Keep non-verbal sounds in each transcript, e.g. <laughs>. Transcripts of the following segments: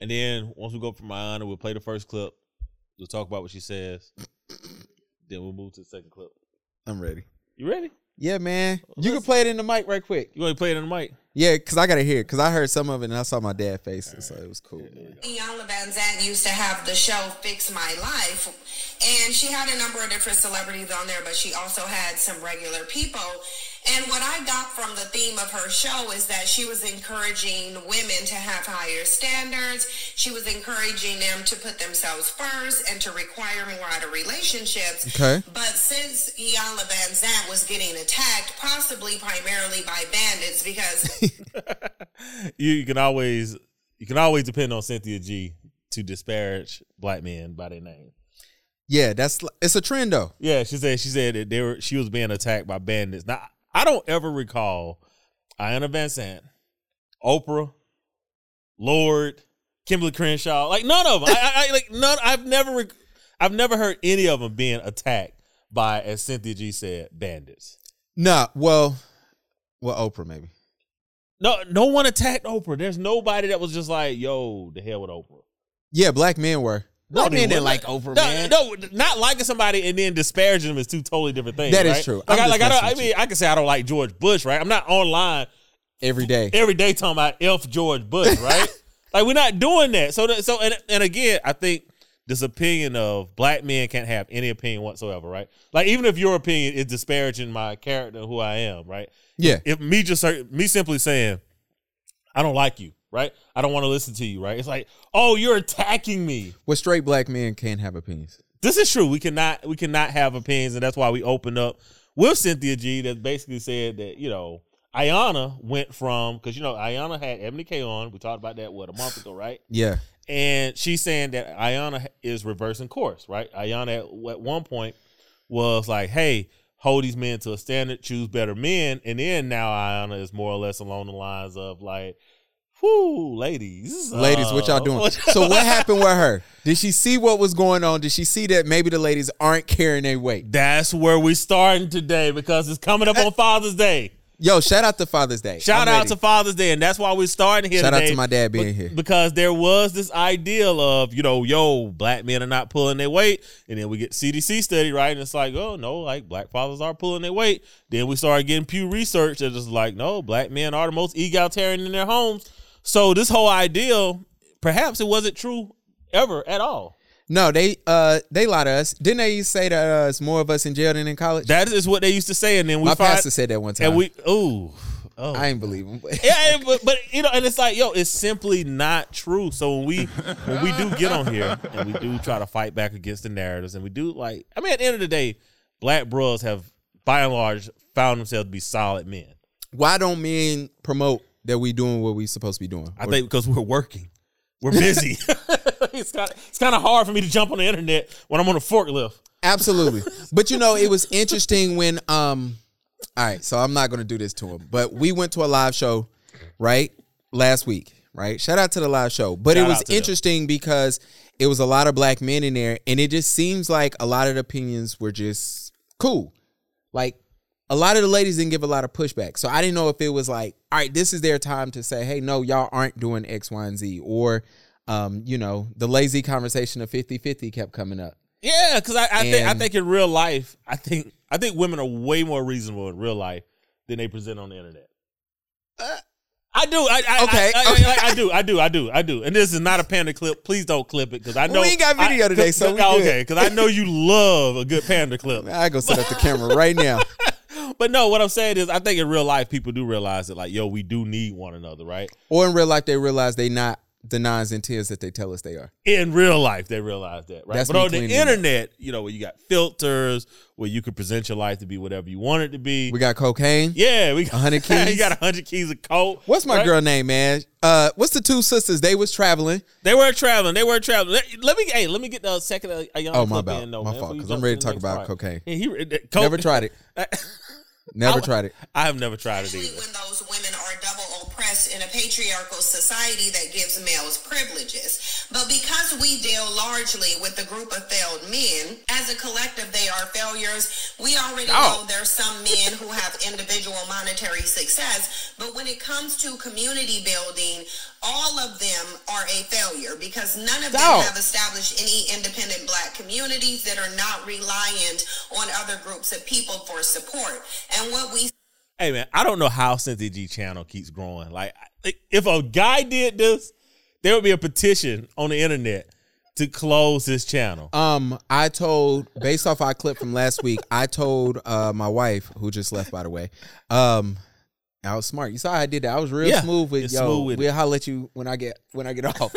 and then once we go from Ayana, we'll play the first clip. We'll talk about what she says. <coughs> then we'll move to the second clip. I'm ready. You ready? Yeah, man. You can play it in the mic right quick. You want to play it in the mic? Yeah, because I got to hear. Because I heard some of it and I saw my dad face. it, So it was cool. Man. Iyanla Vanzant used to have the show Fix My Life, and she had a number of different celebrities on there, but she also had some regular people. And what I got from the theme of her show is that she was encouraging women to have higher standards. She was encouraging them to put themselves first and to require more out of relationships. Okay. But since Iyanla Vanzant was getting attacked, possibly primarily by bandits, because <laughs> you, you can always you can always depend on Cynthia G to disparage black men by their name. Yeah, that's it's a trend though. Yeah, she said she said that they were she was being attacked by bandits. Now I don't ever recall Iyanla Vanzant, Oprah, Lord, Kimberly Crenshaw, like none of them. I, I, I like none. I've never rec- I've never heard any of them being attacked by, as Cynthia G said, bandits. Nah, well, well, Oprah maybe. No, no one attacked Oprah. There's nobody that was just like, "Yo, the hell with Oprah." Yeah, black men were. Black they men didn't like Oprah, no, man. No, not liking somebody and then disparaging them is two totally different things. That is right? true. Like, I, like I, don't, I mean, I can say I don't like George Bush, right? I'm not online Every day. every day talking about F George Bush, <laughs> right? like we're not doing that. So, that, so, and, and again, I think this opinion of black men can't have any opinion whatsoever, right? Like even if your opinion is disparaging my character, who I am, right? Yeah. If me just me simply saying, I don't like you, right? I don't want to listen to you, right? It's like, oh, you're attacking me. Well, straight black men can't have opinions. This is true. We cannot we cannot have opinions, and that's why we opened up with Cynthia G that basically said that, you know, Ayana went from because you know Ayana had Ebony K on. We talked about that what a month ago, right? <sighs> Yeah. And she's saying that Ayana is reversing course, right? Ayana at, at one point was like, "Hey, hold these men to a standard, choose better men," and then now Ayana is more or less along the lines of like, "Whoo, ladies, Ladies, what y'all uh, doing? <laughs> so what happened with her? Did she see what was going on? Did she see that maybe the ladies aren't carrying their weight? That's where we're starting today because it's coming up on Father's Day. Yo, shout out to Father's Day. Shout I'm out ready. to Father's Day, and that's why we're starting here Shout out to my dad being Be- here. because there was this ideal of you know, yo, black men are not pulling their weight, and then we get CDC study right, and it's like, oh no, like black fathers are pulling their weight. Then we started getting Pew Research that is like, no, black men are the most egalitarian in their homes. So this whole ideal, perhaps it wasn't true ever at all. No, they uh they lie to us. Didn't they say that uh, it's more of us in jail than in college? That is what they used to say, and then we My find, pastor said that one time. and we, ooh, oh, I ain't believe him. but- <laughs> yeah, but, but you know, and it's like, yo, it's simply not true. So when we when we do get on here and we do try to fight back against the narratives, and we do like, I mean, at the end of the day, black bros have by and large found themselves to be solid men. Why don't men promote that we doing what we supposed to be doing? I think because we're working, we're busy. <laughs> it's kind it's kind of hard for me to jump on the internet when I'm on a forklift. Absolutely. but you know, it was interesting when um all right, so I'm not gonna do this to him. But we went to a live show, right? Last week, right? Shout out to the live show. But Shout it was to them. interesting because it was a lot of black men in there, and it just seems like a lot of the opinions were just cool. Like a lot of the ladies didn't give a lot of pushback. So I didn't know if it was like, all right, this is their time to say, hey, no, y'all aren't doing X, Y, and Z. Or um, you know, the lazy conversation of 50-50 kept coming up. Yeah, because I, I think I think in real life, I think I think women are way more reasonable in real life than they present on the internet. I do. I, I, Okay, I, I, okay. I, do. I do. I do. I do. And this is not a panda clip. Please don't clip it because I know We ain't got video today, so <laughs> okay. Because I know you love a good panda clip. <laughs> I go set up the camera right now. <laughs> But no, what I'm saying is, I think in real life, people do realize that, like, yo, we do need one another, right? Or in real life, they realize they not the nines and tens that they tell us they are. in real life they realize that right That's but on the internet you know where you got filters where you can present your life to be whatever you want it to be We got cocaine. yeah we got 100 <laughs> keys. you got a hundred keys of coke What's my right? girl name, man? Uh, what's the two sisters? They was traveling. they were traveling they were traveling let, let me hey let me get the second uh, young Oh, my bad. in, though, My man, fault, before you 'cause I'm ready to talk about part. cocaine. Yeah, he, uh, coke- Never tried it. <laughs> Never I- tried it. I have never tried it either when those women are double oppressed in a patriarchal society that gives males privileges. But because we deal largely with the group of failed men, as a collective, they are failures. We already Oh. know there's some men who have individual monetary success, but when it comes to community building, all of them are a failure because none of them oh. have established any independent black communities that are not reliant on other groups of people for support. And what we Hey man, I don't know how Cynthia G channel keeps growing. Like, if a guy did this, there would be a petition on the internet to close his channel. Um, I told based off our clip from last week, I told uh my wife who just left by the way. Um, I was smart. You saw how I did that. I was real Yeah, smooth with yo. smooth with we'll holler at you when I get when I get off.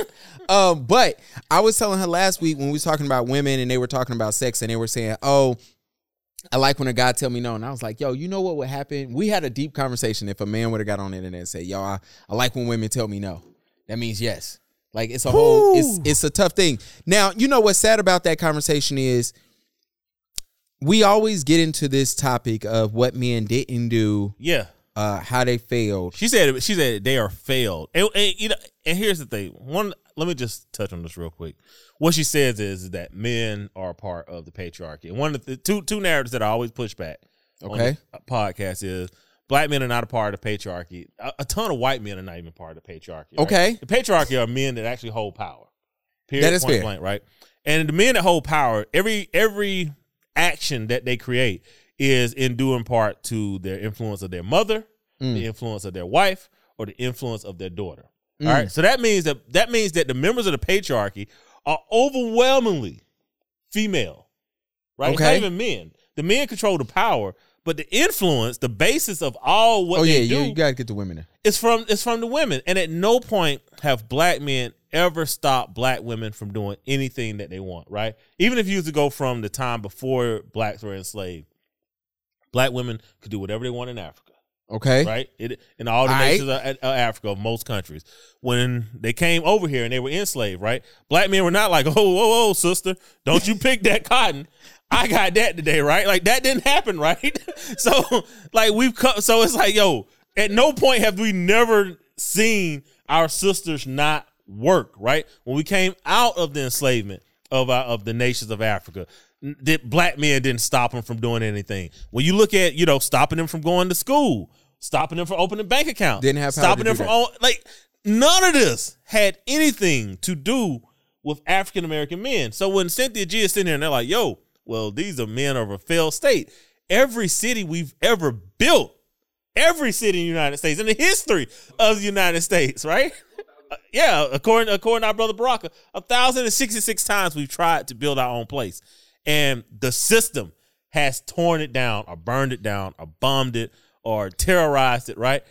um, but I was telling her last week when we was talking about women and they were talking about sex and they were saying, "Oh, I like when a guy tell me no," and I was like, "Yo, you know what would happen? We had a deep conversation if a man would have got on the internet and said, "Yo, I, I like when women tell me no." That means yes. Like it's a whole it's it's a tough thing. Now, you know what's sad about that conversation is we always get into this topic of what men didn't do, yeah. uh, how they failed. She said she said they are failed. And, and, you know, and here's the thing. One let me just touch on this real quick. What she says is, is that men are a part of the patriarchy. And one of the two two narratives that I always push back on Okay. the podcast is black men are not a part of the patriarchy. A, a ton of white men are not even part of the patriarchy. right? Okay. The patriarchy are men that actually hold power. Period. That is point fair. Blank, right? And the men that hold power, every every action that they create is in due in part to their influence of their mother, Mm. the influence of their wife, or the influence of their daughter. Mm. All right. So that means that that means that the members of the patriarchy are overwhelmingly female. Right? It's not even men. The men control the power, but the influence, the basis of all what oh they yeah, do you, you gotta get the women there. it's from it's from the women, and at no point have black men ever stopped black women from doing anything that they want. Right? Even if you was to go from the time before blacks were enslaved, black women could do whatever they want in Africa. Okay. Right? It, in all the All right. nations of, of Africa, most countries, when they came over here and they were enslaved, right? Black men were not like, oh, whoa, whoa, sister, don't you pick that cotton. I got that today, right? Like that didn't happen, right? <laughs> so, like we've cut. So it's like, yo, at no point have we never seen our sisters not work, right? When we came out of the enslavement of our, of the nations of Africa, that black men didn't stop them from doing anything. When you look at, you know, stopping them from going to school, stopping them from opening bank accounts, Didn't have stopping to them from all like none of this had anything to do with African American men. So when Cynthia G is sitting there and they're like, yo, well, these are men of a failed state. Every city we've ever built, every city in the United States, in the history of the United States, right? Uh, yeah, according according to our brother Baraka, a thousand and sixty six times we've tried to build our own place, and the system has torn it down, or burned it down, or bombed it, or terrorized it. Right?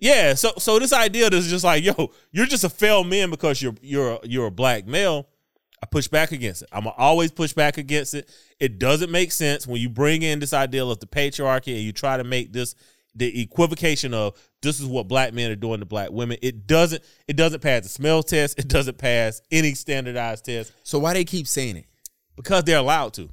Yeah. So so this idea that's just like, yo, you're just a failed man because you're you're a, you're a black male. I push back against it. I'm gonna always push back against it. It doesn't make sense when you bring in this idea of the patriarchy and you try to make this the equivocation of this is what black men are doing to black women. It doesn't it doesn't pass the smell test. It doesn't pass any standardized test So why they keep saying it? because they're allowed to.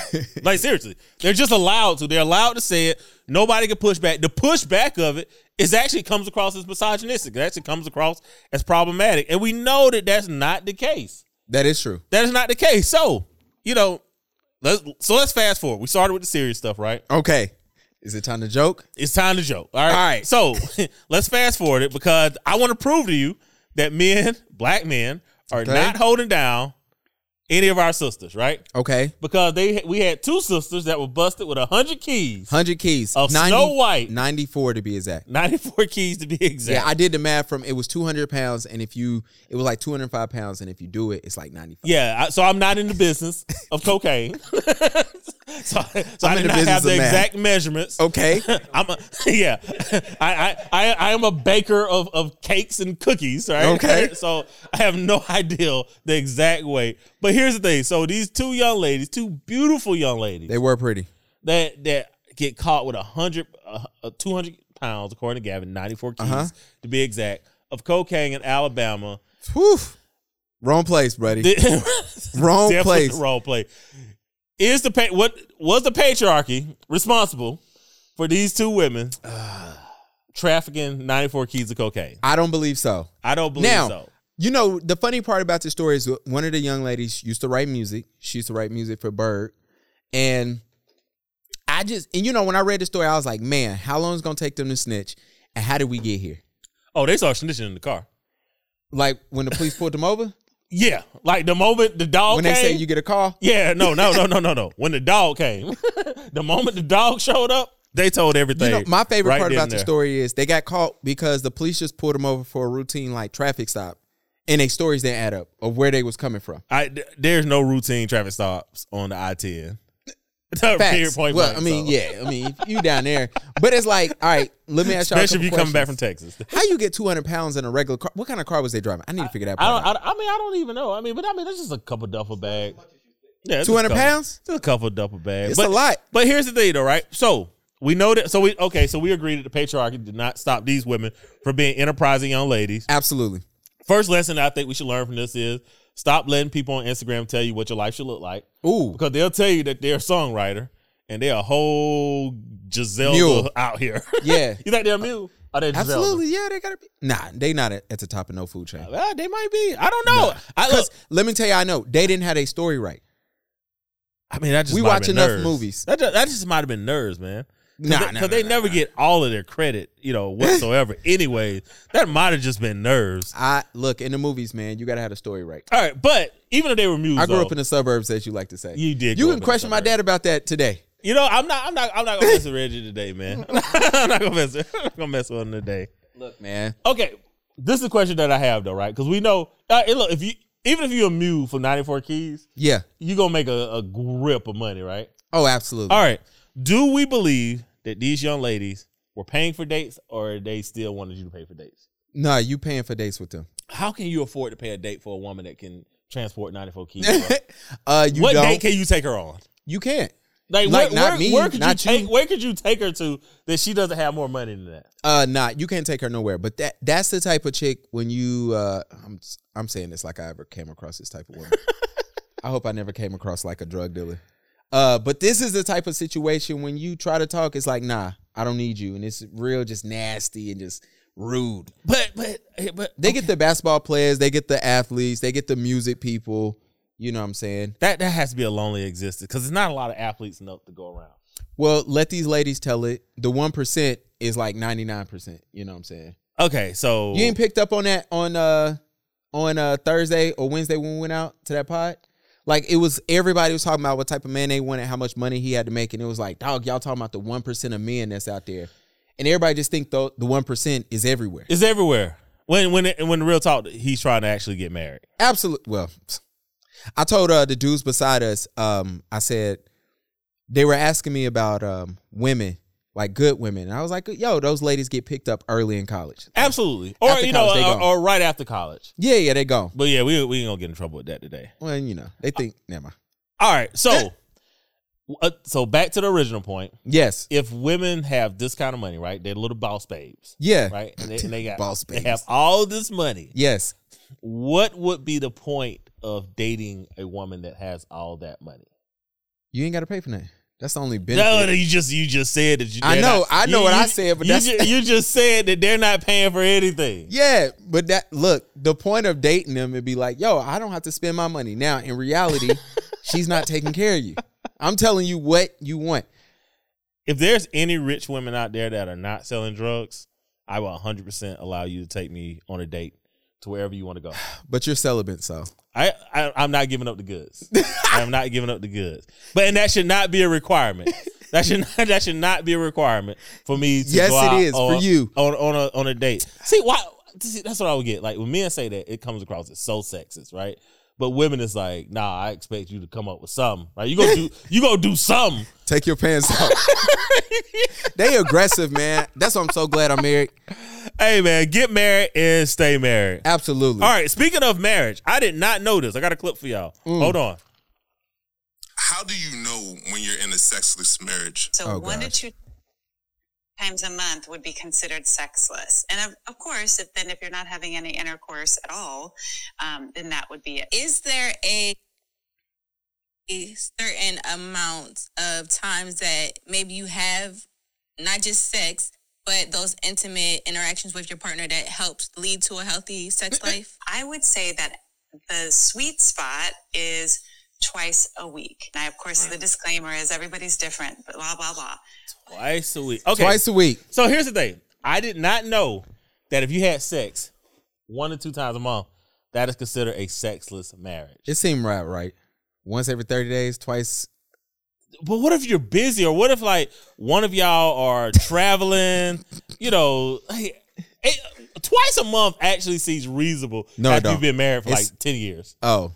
<laughs> like seriously, they're just allowed to. They're allowed to say it. Nobody can push back. The pushback of it is actually comes across as misogynistic. It actually comes across as problematic, and we know that that's not the case. That is true. That is not the case. So you know, let's so let's fast forward. We started with the serious stuff, right? Okay. Is it time to joke? It's time to joke. All right. All right. So <laughs> let's fast forward it because I want to prove to you that men, black men, are Okay. not holding down any of our sisters, right? Okay. because they we had two sisters that were busted with hundred keys, 100 keys. Of Snow White. 94 to be exact. ninety four keys to be exact. Yeah, I did the math from it was 200 pounds, and if you, it was like 205 pounds, and if you do it, it's like 95. Yeah, I, so I'm not in the business of cocaine. <laughs> <laughs> <laughs> so so I'm I did not have the exact measurements. Okay. <laughs> I'm a, <laughs> yeah, I, I I I am a baker of, of cakes and cookies, right? Okay. so I have no idea the exact weight. But here's the thing: so these two young ladies, two beautiful young ladies, They were pretty. that that get caught with a hundred, uh, uh, two hundred pounds, according to Gavin, ninety four keys Uh-huh. to be exact, of cocaine in Alabama. Whew. Wrong place, buddy. Wrong place. Wrong play. Is the what was the patriarchy responsible for these two women <sighs> trafficking ninety four keys of cocaine? I don't believe so. I don't believe now, so. you know, the funny part about this story is one of the young ladies used to write music. She used to write music for Bird. And I just, and you know, when I read the story, I was like, man, how long is it going to take them to snitch? And how did we get here? Oh, they saw snitching in the car. Like when the police pulled them over, Yeah, like the moment the dog when came. they say you get a call. yeah, no, no, no, no, no, no. <laughs> When the dog came, <laughs> the moment the dog showed up, they told everything. You know, my favorite right part about the story is they got caught because the police just pulled them over for a routine like traffic stop, and their stories didn't add up of where they was coming from. I there's no routine traffic stops on the I ten. <laughs> Period Facts. point well, blank, I mean, so. yeah, I mean, you down there, but it's like, all right, let me ask y'all. Especially if you couple coming back from. Texas. How you get 200 pounds in a regular car? What kind of car was they driving? I need to figure that I don't. out. I, I mean, I don't even know. I mean, but I mean, that's just a couple duffel bags. Yeah, 200 pounds? Just a couple duffel bags. It's but, a lot. But here's the thing, though, right? So we know that. So we okay. So we agreed that the patriarchy did not stop these women from being enterprising young ladies. Absolutely. First lesson I think we should learn from this is stop letting people on Instagram tell you what your life should look like Ooh, because they'll tell you that they're a songwriter and they're a whole Giselle Mule. <laughs> out here. <laughs> Yeah. you think they're a mule? Are they Giselle? absolutely. Yeah, they gotta be. Nah, they not at, at the top of no food chain. Well, they might be. I don't know. I look. Because let me tell you, I know they didn't have a story right. I mean, that just we might have watch been enough nerves. movies. That just, that just might have been nerves, man. Nah, because nah, they, 'cause they nah, never nah. get all of their credit, you know, <laughs> whatsoever. anyway, that might have just been nerves. I look in the movies, man. You gotta have a story right. All right, but even if they were mules, I grew up in the suburbs, as you like to say. You did You can up in the question my dad about that today. You know, I'm not. I'm not. I'm not gonna mess with Reggie today, man. <laughs> I'm not gonna mess. With, <laughs> I'm not gonna mess with him today. Look, man. Okay, this is a question that I have though, right? Because we know, uh, look, if you even if you're a mule for 94 keys, Yeah. you're gonna make a, a grip of money, right? Oh, absolutely. All right. Do we believe that these young ladies were paying for dates, or they still wanted you to pay for dates? No, you paying for dates with them. How can you afford to pay a date for a woman that can transport 94 keys? <laughs> uh, you what don't. date can you take her on? you can't. Like, Like, where, not where, me, where could not you take? you. Where could you take her to that she doesn't have more money than that? Uh, not you can't take her nowhere. But that that's the type of chick when you. Uh, I'm I'm saying this like I ever came across this type of woman. <laughs> I hope I never came across like a drug dealer. Uh, but this is the type of situation when you try to talk, it's like, nah, I don't need you, and it's real, just nasty and just rude. But but but They get the basketball players, they get the athletes, they get the music people. You know what I'm saying? that that has to be a lonely existence because there's not a lot of athletes enough to go around. Well, let these ladies tell it. The one percent is like ninety nine percent. You know what I'm saying? Okay, so You ain't picked up on that on uh on uh Thursday or Wednesday when we went out to that pod. Like it was everybody was talking about what type of man they wanted, how much money he had to make, and it was like, dog, y'all talking about the one percent of men that's out there, and everybody just think though the one percent is everywhere. it's everywhere. When when it, when the real talk, he's trying to actually get married. Absolutely. Well, I told uh, the dudes beside us, um, I said they were asking me about um, women, like good women, and I was like, yo, those ladies get picked up early in college. Absolutely, or you know, college, they or, or right after college. Yeah, yeah, they go. But yeah, we we ain't gonna get in trouble with that today. Well, you know, they think. Never mind. All right, so <laughs> uh, so back to the original point. Yes. If women have this kind of money, right? They're little boss babes, Yeah. right? And they, and they got <laughs> Boss babes. They have all this money. Yes. What would be the point of dating a woman that has all that money? You ain't got to pay for that. That's the only No, benefit. no, you just you just said that. You, I know, not- I know you- what I said, but you, that's- ju- you just said that they're not paying for anything. Yeah, but that look, the point of dating them would be like, yo, I don't have to spend my money. Now, in reality, <laughs> she's not taking care of you. I'm telling you what you want. If there's any rich women out there that are not selling drugs, I will 100 percent allow you to take me on a date to wherever you want to go. <sighs> But you're celibate, so I, I I'm not giving up the goods. I'm not giving up the goods. But and that should not be a requirement. That should not, that should not be a requirement for me. to Yes, go it out is, for you. on on a on a date. See why? see, that's what I would get. Like when men say that, it comes across as so sexist, right? But women is like, nah, I expect you to come up with something, right? You gonna do you gonna do something. take your pants off. <laughs> they aggressive, man. That's why I'm so glad I'm married. Hey man, get married and stay married. Absolutely. All right. Speaking of marriage, I did not know this. I got a clip for y'all. Mm. Hold on. How do you know when you're in a sexless marriage? So Oh, one to gosh. two times a month would be considered sexless. And of, of course, if then if you're not having any intercourse at all, um, then that would be it. is there a a certain amount of times that maybe you have not just sex but those intimate interactions with your partner that helps lead to a healthy sex life I would say that the sweet spot is twice a week. Now, of course, the disclaimer is everybody's different, but blah blah blah. Twice a week. Okay. Twice a week. So here's the thing. I did not know that if you had sex one to two times a month, that is considered a sexless marriage. It seemed right, right? Once every thirty days, twice. but what if you're busy, or what if like one of y'all are <laughs> traveling? you know, like, it, eh, twice a month actually seems reasonable. No, it after don't. you've been married for It's- like ten years. Oh,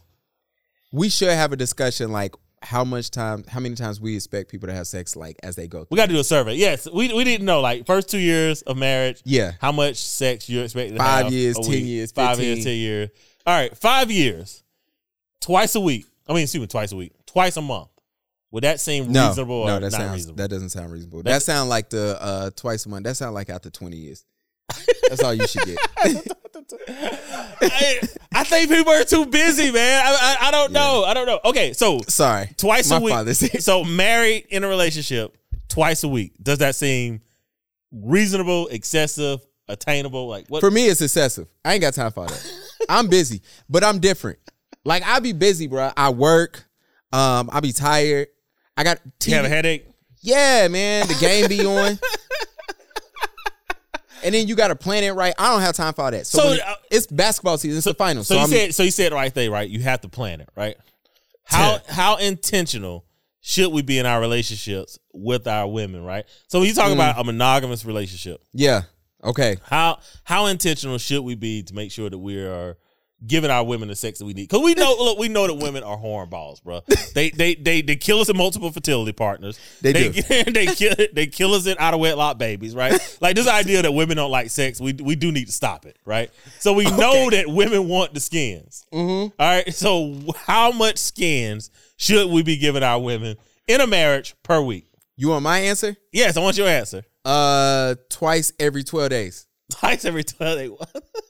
we should have a discussion like how much time, how many times we expect people to have sex like as they go. We got to do a survey. Yes, we we didn't know like first two years of marriage. Yeah. how much sex you expect Five years, 10 week. years, five years, ten years. All right, five years, twice a week. I mean, excuse me, twice a week, twice a month. Would that seem No, reasonable or no, that sounds reasonable? that doesn't sound reasonable. That- That, sound like the uh twice a month. That sound like after twenty years. That's all you should get. <laughs> I, I think people are too busy, man. I, I, I don't know. I don't know. Okay, so Sorry, twice My a week. So married in a relationship twice a week. Does that seem reasonable, excessive, attainable? Like what? For me, it's excessive. I ain't got time for that. <laughs> I'm busy, but I'm different. Like I be busy, bro. I work. Um, I be tired. I got TV. you have a headache? Yeah, man. The game be on. <laughs> and then you got to plan it right. I don't have time for all that. So, So, it- uh, it's basketball season. It's the finals. So, So, you I'm, said so you said the right thing, right? You have to plan it, right? How how intentional should we be in our relationships with our women, right? So when you Mm. talk about a monogamous relationship, yeah. Okay. how how intentional should we be to make sure that we are giving our women the sex that we need? Because we know, look, we know that women are hornballs, bro. They they they they kill us in multiple fertility partners. They they do. <laughs> they kill they kill us in out of wedlock babies, right? Like this idea that women don't like sex, we we do need to stop it, right? So we know that women want the skins. Mm-hmm. All right. So how much skins should we be giving our women in a marriage per week? You want my answer? Yes, I want your answer. Uh, twice every twelve days. Twice every twelve. days. <laughs>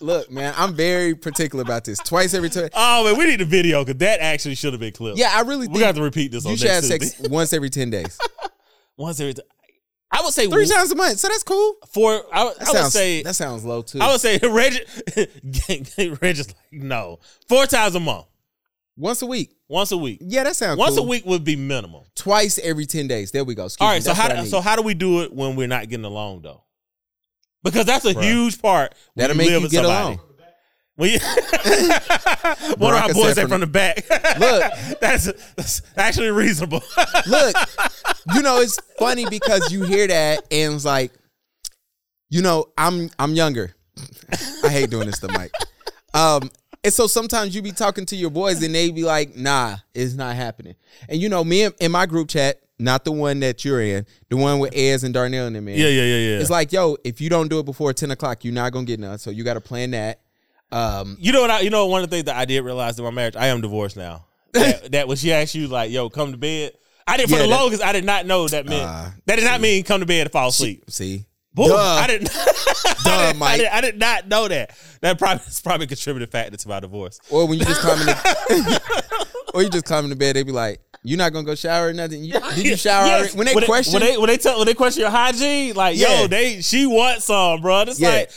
Look, man, I'm very particular about this. Twice every twelve. Oh man, we need a video because that actually should have been clipped. Yeah, I really we got to repeat this. you should have sex once every ten days, <laughs> once every. T- I would say three w- times a month. So that's cool. for. I, That I would say. that sounds low too. I would say Reg. Reg is like no. Four times a month, once a week. once a week. Yeah, that sounds Once cool. a week would be minimum. Twice every ten days. There we go. Excuse All me. So how do, so how do we do it when we're not getting along though? Because that's a Bruh. huge part. That'll you make live you get somebody. along. When you, <laughs> one of our boys said say from from the back. Look. <laughs> that's, that's actually reasonable. <laughs> Look, you know, it's funny because you hear that and it's like, you know, I'm I'm younger. I hate doing this to Mike. Um, and so sometimes you be talking to your boys and they be like, nah, it's not happening. And you know, me in, in my group chat, not the one that you're in, the one with Ez and Darnell and them in. yeah, yeah, yeah, yeah. It's like, yo, if you don't do it before 10 o'clock, you're not gonna get none. So you gotta plan that. Um, You know what? I, you know one of the things that I did realize in my marriage, I am divorced now. <laughs> That, that when she asked you like, "Yo, come to bed," I did for Yeah, the that- longest. I did not know that meant Uh, that did not mean come to bed and fall asleep. see. Boom! Duh. <laughs> I didn't. I, Duh, did, I, did, I did not know that. That probably is probably a contributing factor to my divorce. Or when you just come in the, <laughs> or you just come in the bed, they'd be like, "You're not gonna go shower or nothing." You, <laughs> did you shower? Yes. When they question, when they when they tell when they question your hygiene, like Yeah. yo, they she wants some, bro. It's Yeah. like,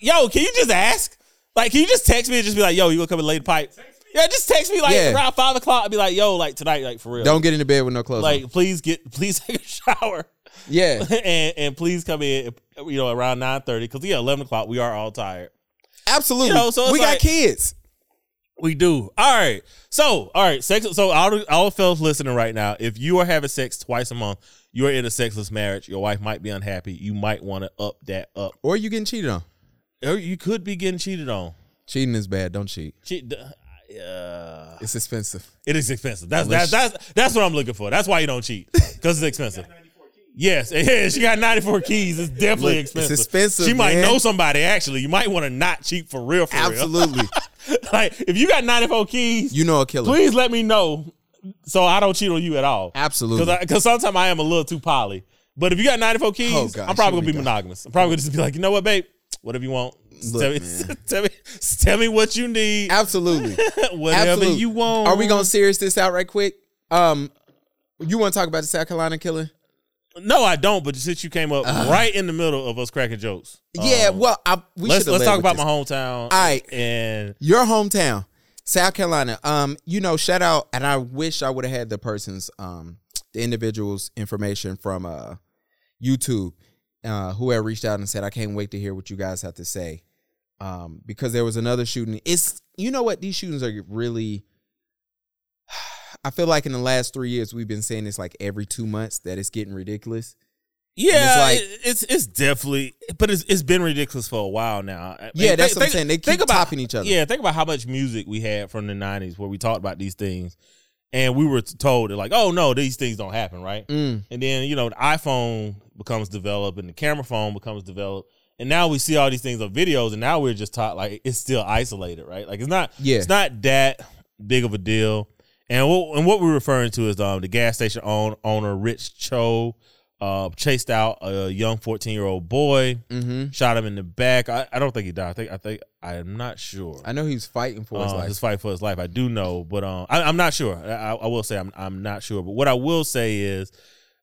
yo, can you just ask? Like, can you just text me and just be like, yo, you gonna come and lay the pipe? Yeah, just text me like Yeah. around five o'clock and be like, yo, like tonight, like for real. don't get into bed with no clothes. like on. please get <laughs> please take a shower yeah, <laughs> and and please come in you know around nine thirty because yeah eleven o'clock we are all tired. absolutely. You know, so we like- got kids. We do. All right. So, all right. Sex. So, all the all the fellas listening right now, if you are having sex twice a month, you are in a sexless marriage. Your wife might be unhappy. You might want to up that up, Or you getting cheated on. or you could be getting cheated on. Cheating is bad. Don't cheat. Cheat. Uh, It's expensive. it is expensive. That's Unless- that's that's that's what I'm looking for. That's why you don't cheat because it's expensive. <laughs> Yes, <laughs> is. She got 94 keys. It's definitely Look, it's expensive. expensive, She might man. know somebody. Actually, you might want to not cheat for real. For real. Absolutely. <laughs> like if you got 94 keys, you know a killer. please let me know so I don't cheat on you at all. Absolutely. Because sometimes I am a little too poly. But if you got 94 keys, Oh, gosh, I'm probably gonna be go. monogamous. I'm probably gonna just be like, you know what, babe? Whatever you want. Look, tell me, <laughs> tell me, tell me what you need. Absolutely. Whatever Absolutely. you want. Are we gonna serious this out right quick? Um, you want to talk about the South Carolina killing? No, I don't. But since you came up right in the middle of us cracking jokes, yeah. um, Well, I, we let's let's talk about this. my hometown. All right. and your hometown, South Carolina. Um, you know, shout out, and I wish I would have had the person's, um, the individual's information from uh YouTube, uh, who had reached out and said, "I can't wait to hear what you guys have to say um, because there was another shooting. It's you know what these shootings are really. I feel like in the last three years we've been saying this like every two months that it's getting ridiculous. Yeah, like- it's it's definitely, but it's it's been ridiculous for a while now. I Yeah, mean, that's think- what I'm think- saying. They think keep about- topping each other. Yeah, think about how much music we had from the '90s where we talked about these things, and we were told that like, oh no, these things don't happen, right? Mm. And then you know the iPhone becomes developed and the camera phone becomes developed, and now we see all these things on videos, and now we're just taught like it's still isolated, right? Like it's not, Yeah. it's not that big of a deal. And what and what we're referring to is um the gas station own, owner Rick Chow uh chased out a young 14 year old boy, Mm-hmm. shot him in the back. I, I don't think he died. I think I think I'm not sure. I know he's fighting for his Uh, life. his fight for his life. I do know, but um, I, I'm not sure. I, I will say I'm I'm not sure. But what I will say is,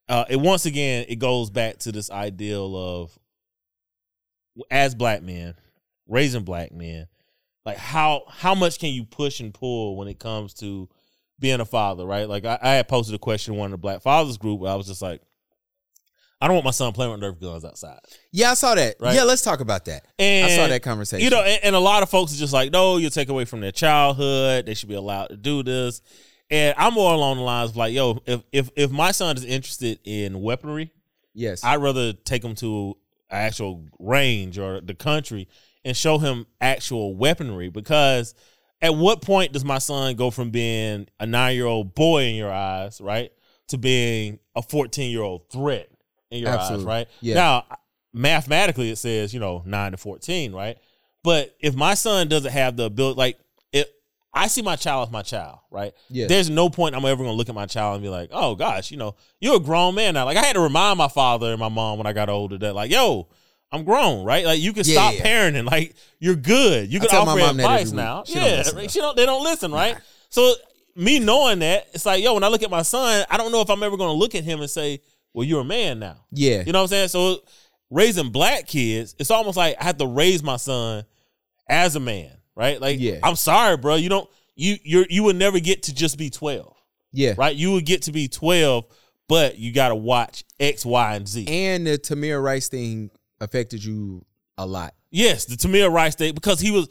uh, it once again it goes back to this ideal of as black men, raising black men, like how how much can you push and pull when it comes to being a father, right? Like I, I had posted a question in one of the Black Fathers group where I was just like, I don't want my son playing with Nerf guns outside. yeah, I saw that. Right. Yeah, let's talk about that. And I saw that conversation. You know, and, and a lot of folks are just like, no, you take away from their childhood. They should be allowed to do this. And I'm more along the lines of like, yo, if if if my son is interested in weaponry, yes, I'd rather take him to an actual range or the country and show him actual weaponry because at what point does my son go from being a nine year old boy in your eyes, right, to being a 14 year old threat in your Absolutely. eyes, right? Yeah. Now, mathematically, it says, you know, nine to 14, right? But if my son doesn't have the ability, like, it, I see my child as my child, right? Yeah. There's no point I'm ever gonna look at my child and be like, oh gosh, you know, you're a grown man now. Like I had to remind my father and my mom when I got older that, like, yo, I'm grown, right? Like you can Yeah, stop yeah. parenting. Like you're good. You can offer advice now. She don't yeah, listen, right? she don't. They don't listen, right? So me knowing that, it's like, yo, when I look at my son, I don't know if I'm ever gonna look at him and say, well, you're a man now. yeah, You know what I'm saying? So raising black kids, it's almost like I have to raise my son as a man, right? Like, Yeah. I'm sorry, bro. You don't you you you would never get to just be 12, yeah. right? You would get to be 12, but you got to watch X, Y, and Z. And the Tamir Rice thing affected you a lot. yes, the Tamir Rice state because he was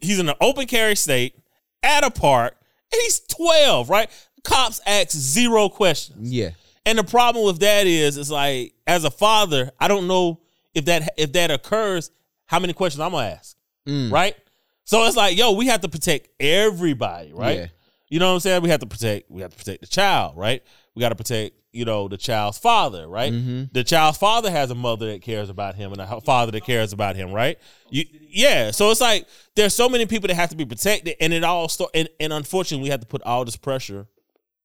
he's in an open carry state at a park and he's 12, right? Cops ask zero questions. Yeah, And the problem with that is, it's like as a father, I don't know if that if that occurs, how many questions I'm gonna ask, Mm. right? So it's like, yo, we have to protect everybody, right? Yeah. You know what I'm saying? We have to protect. We have to protect the child, right? We got to protect, you know, the child's father, right? Mm-hmm. The child's father has a mother that cares about him and a father that cares about him, right? You, yeah. So it's like there's so many people that have to be protected, and it all start. And, and unfortunately, we have to put all this pressure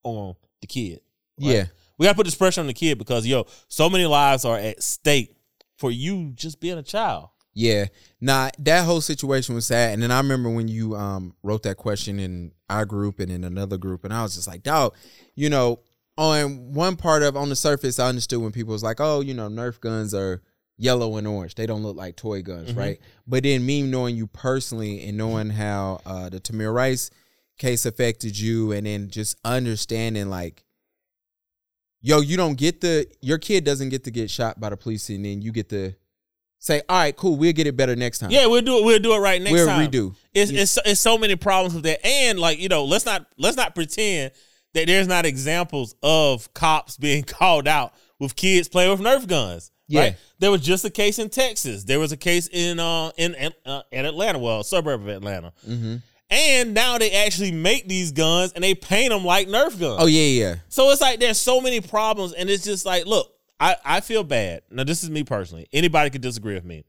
on the kid. right? yeah, We gotta put this pressure on the kid because yo, so many lives are at stake for you just being a child. yeah. Nah, that whole situation was sad. And then I remember when you um wrote that question in our group and in another group, and I was just like, dog, you know, on one part of on the surface, I understood when people was like, oh, you know, Nerf guns are yellow and orange. They don't look like toy guns, Mm-hmm. right? But then me knowing you personally and knowing how uh the Tamir Rice case affected you, and then just understanding like yo, you don't get the your kid doesn't get to get shot by the police, and then you get to say, all right, cool, we'll get it better next time. Yeah, we'll do it. We'll do it right next we'll time. redo. It's, it's it's so many problems with that, and like you know, let's not let's not pretend there's not examples of cops being <laughs> called out with kids playing with Nerf guns. Yeah. Right? There was just a case in Texas. There was a case in uh in uh, in Atlanta, well, a suburb of Atlanta. Mm-hmm. And now they actually make these guns and they paint them like Nerf guns. Oh yeah, yeah. So it's like there's so many problems, and it's just like, look, I, I feel bad. Now, this is me personally. Anybody could disagree with me.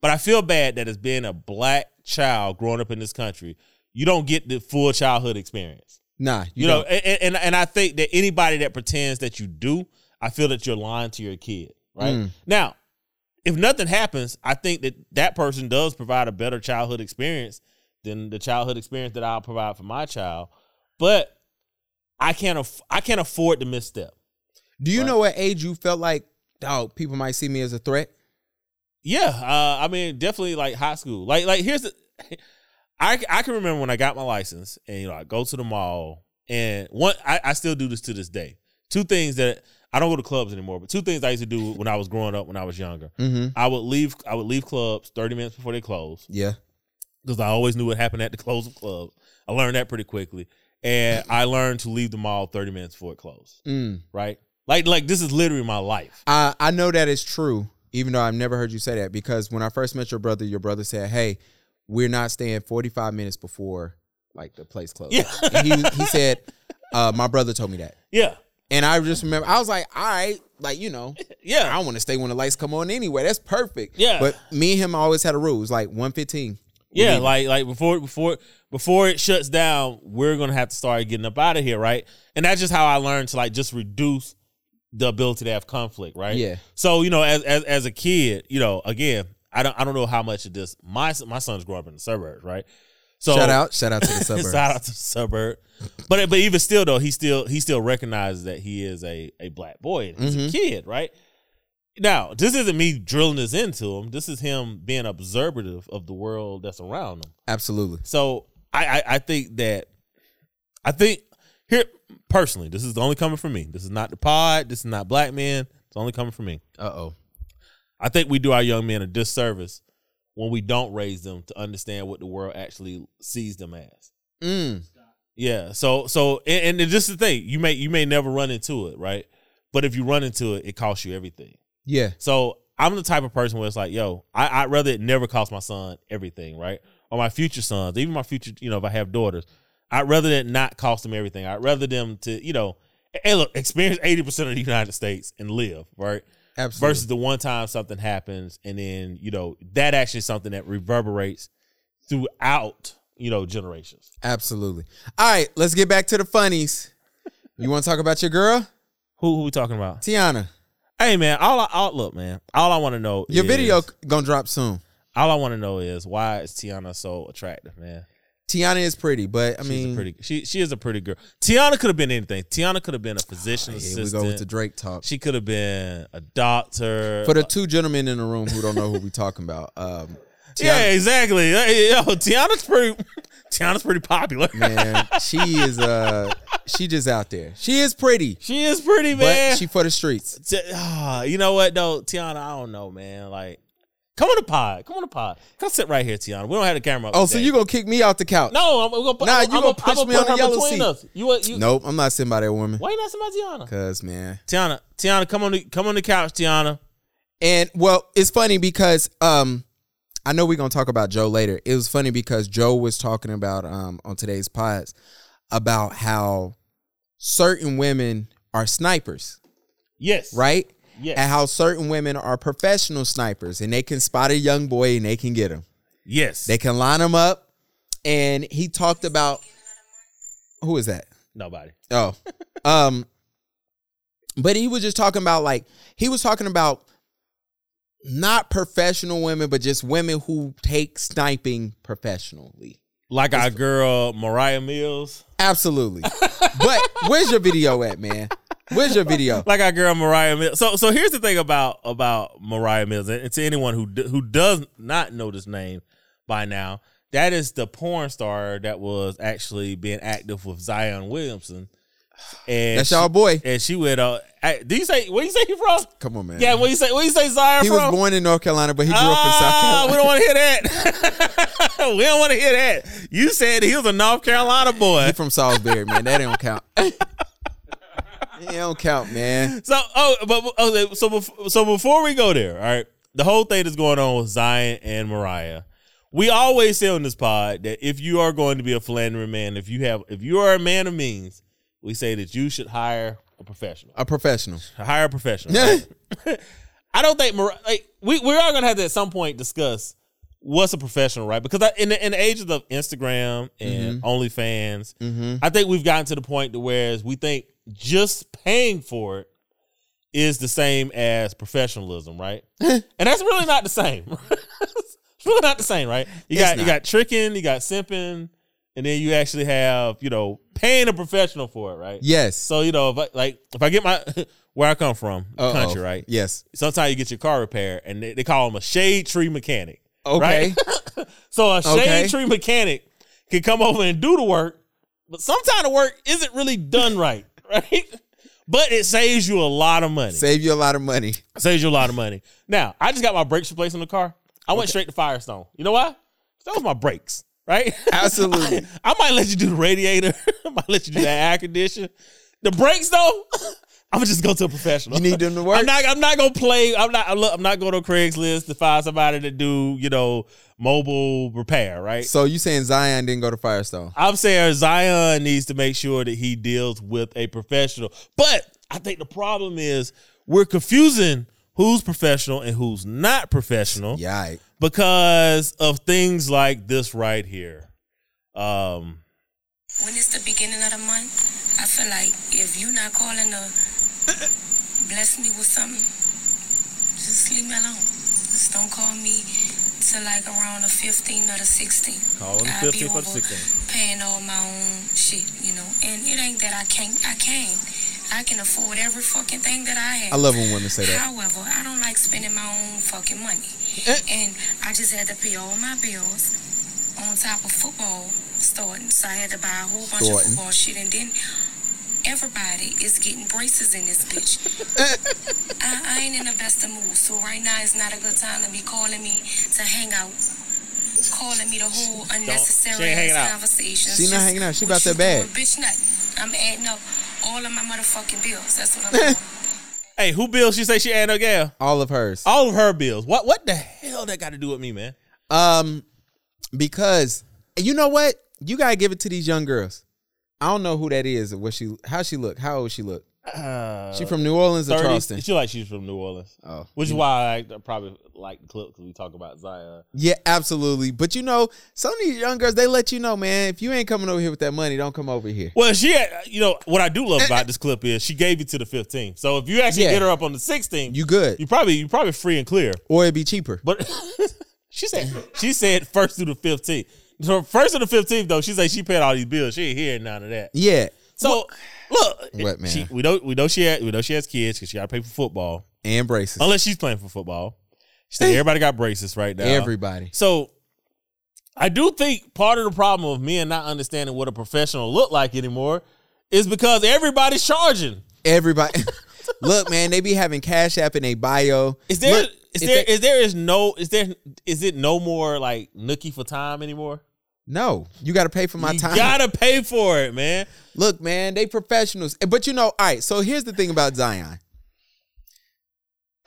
But I feel bad that as being a black child growing up in this country, you don't get the full childhood experience. Nah, You, know, and, and and I think that anybody that pretends that you do, I feel that you're lying to your kid, right? Mm. Now, if nothing happens, I think that that person does provide a better childhood experience than the childhood experience that I'll provide for my child. But I can't aff- I can't afford to misstep. Do you Right. know what age you felt like, dog? People might see me as a threat. Yeah, uh, I mean, definitely like high school. Like, like here's the, I I can remember when I got my license, and you know, I go to the mall, and one I, I still do this to this day. Two things that I don't go to clubs anymore, but two things I used to do <laughs> when I was growing up when I was younger. Mm-hmm. I would leave I would leave clubs thirty minutes before they close. Yeah. because I always knew what happened at the <laughs> close of clubs. I learned that pretty quickly, and I learned to leave the mall thirty minutes before it closed. Mm. Right, like like this is literally my life. I I know that is true, even though I've never heard you say that. Because when I first met your brother, your brother said, "Hey, we're not staying 45 minutes before like the place closed." Yeah. And he he said, uh, "My brother told me that," Yeah, and I just remember I was like, "All right, like you know." <laughs> yeah. I want to stay when the lights come on anyway. That's perfect. Yeah. But me and him always had a rule. It was like 115. Yeah, leaving. like like before before before it shuts down, we're gonna have to start getting up out of here, right? And that's just how I learned to like just reduce the ability to have conflict, right? Yeah. So you know, as as as a kid, you know, again, I don't I don't know how much of this. My my son's growing up in the suburbs, right? So shout out, shout out to the <laughs> suburbs. shout out to the suburb. But but even still though, he still he still recognizes that he is a a black boy. and He's Mhm. a kid, right? Now, this isn't me drilling this into him. This is him being observative of the world that's around him. Absolutely. So I, I I think that I think here personally, this is only coming from me. This is not the pod. This is not black man. It's only coming from me. Uh oh. I think we do our young men a disservice when we don't raise them to understand what the world actually sees them as. Mm. Yeah. So so and, and is the thing. You may you may never run into it, right? But if you run into it, it costs you everything. Yeah. So I'm the type of person where it's like, yo, I, I'd rather it never cost my son everything, right? Or my future sons, even my future, you know, if I have daughters, I'd rather it not cost them everything. I'd rather them to, you know, hey, look, experience 80% of the United States and live, right? Absolutely. Versus the one time something happens and then, you know, that actually is something that reverberates throughout, you know, generations. Absolutely. All right, let's get back to the funnies. You want to talk about your girl, Who, who we talking about? Tiana? Hey man, all I all, look, man, all I want to know Your is- video gonna drop soon. All I want to know is why is Tiana so attractive, man? Tiana is pretty, but I She's mean, a pretty. She she is a pretty girl. Tiana could have been anything. Tiana could have been a physician here assistant. we go with the Drake talk. she could have been a doctor. For the two gentlemen in the room who don't know who we talking about, um, <laughs> yeah, exactly. Yo, Tiana's pretty. <laughs> Tiana's pretty popular. man, she is uh, she just out there. She is pretty, she is pretty, man. but she for the streets. Ti- ah, you know what though, Tiana? I don't know, man. Like, come on the pod. Come on the pod. Come sit right here, Tiana. We don't have the camera. Up Oh, so you gonna kick me out the couch? No, I'm, I'm gonna. put- Nah, I'm, you I'm gonna push me on the yellow seat. Us. You? You, Nope, I'm not sitting by that woman. Why you not sitting by Tiana? Cause man, Tiana, Tiana, come on the come on the couch, Tiana. And well, it's funny because um I know we're gonna talk about Joe later. It was funny because Joe was talking about um on today's pods about how certain women are snipers, Yes. right? Yes. And how certain women are professional snipers and they can spot a young boy and they can get him. Yes. They can line him up. And he talked about who is that? Nobody. Oh. <laughs> um but he was just talking about like he was talking about not professional women but just women who take sniping professionally. Like our girl Moriah Mills. Absolutely. but where's your video at, man? Where's your video? <laughs> Like our girl Moriah Mills. So so here's the thing about about Moriah Mills, and to anyone who who does not know this name by now, that is the porn star that was actually being active with Zion Williamson. And That's she, y'all boy. And she went. Uh, do you say where you say you from? Come on, man. Yeah, where you say where you say Zion he from? was born in North Carolina, but he grew up in South Ah, Carolina. We don't want to hear that. <laughs> we don't want to hear that. You said he was a North Carolina boy. He from Salisbury, man. That don't count. <laughs> it don't count, man. <laughs> So oh, but okay, so before, so before we go there, all right, the whole thing that's going on with Zion and Moriah. We always say on this pod that if you are going to be a philandering man, if you have, if you are a man of means, we say that you should hire a professional. A professional. Hire a professional. <laughs> <laughs> I don't think Mar- like we we are gonna have to at some point discuss what's a professional, right? Because I, in the in the ages of Instagram and OnlyFans, Mm-hmm. I think we've gotten to the point to where we think just paying for it is the same as professionalism, right? <laughs> and that's really not the same. <laughs> it's really not the same, right? You It's got you got tricking, you got simping, and then you actually have you know paying a professional for it, right? Yes. So you know, if I, like if I get my <laughs> where I come from, Uh-oh. country, right? Yes. Sometimes you get your car repaired, and they, they call them a shade tree mechanic. Okay. Right? so a shade Okay. tree mechanic can come over and do the work, but sometimes the work isn't really done right, <laughs> right? But it saves you a lot of money. Save you a lot of money. saves you a lot of money. Now, I just got my brakes replaced in the car. I went straight to Firestone. You know why? those my brakes, right? <laughs> Absolutely. I, might let you do the radiator. <laughs> I might let you do that air condition. The brakes though, I'm gonna just go to a professional. You need them to work? I'm not. I'm not gonna play. I'm not. I'm not going to Craigslist to find somebody to do you know mobile repair. Right. So you saying Zion didn't go to Firestone? I'm saying Zion needs to make sure that he deals with a professional. But I think the problem is we're confusing who's professional and who's not professional Yeah. because of things like this right here. Um, When it's the beginning of the month, I feel like if you're not calling to bless me with something, just leave me alone. Just don't call me till like around the 15th or the 16th. Call on the 15th or the 16th. Paying all my own shit, you know. And it ain't that I can't. I can't. I can afford every fucking thing that I have. I love when women say that. However, I don't like spending my own fucking money. Eh. And I just had to pay all my bills on top of football starting. So I had to buy a whole bunch Starting. of football shit. And then everybody is getting braces in this bitch. <laughs> I, I ain't in the best of mood. So right now is not a good time to be calling me to hang out. Calling me to hold unnecessary she ain't hanging ass conversations. She not hanging out. She about you that bag. Bitch, nothing. I'm adding up all of my motherfucking bills. That's what I'm <laughs> doing. hey, who bills? She say she ain't no gal. All of hers. All of her bills. What? What the hell that got to do with me, man? Um, because you know what, you gotta give it to these young girls. I don't know who that is or what she, how she look, how old she look. Uh, She from New Orleans or 30. Charleston? She like she's from New Orleans, Oh, which is why I probably like the clip because we talk about Zion. yeah, absolutely. But you know, some of these young girls, they let you know, man, if you ain't coming over here with that money, don't come over here. Well, she, had, you know, what I do love eh, about eh. this clip is she gave you to the 15th. So if you actually Yeah. get her up on the 16th, You good, you probably you probably free and clear. or it'd be cheaper. But <laughs> she said she said first through the 15th. So first to the 15th though, she said she paid all these bills. She ain't hearing none of that. Yeah, So look, What, man? She, we know we know she had, we know she has kids because she got to pay for football and braces. unless she's playing for football. She said everybody got braces right now. Everybody. So I do think part of the problem of me and not understanding what a professional look like anymore is because everybody's charging. Everybody. <laughs> Look, man, they be having Cash App in a bio. Is there Look, is there they- is there is no is there is it no more like nookie for time anymore? no, you got to pay for my time. you time. gotta pay for it, man. Look, man, they professionals. But you know, all right, so here's the thing about Zion.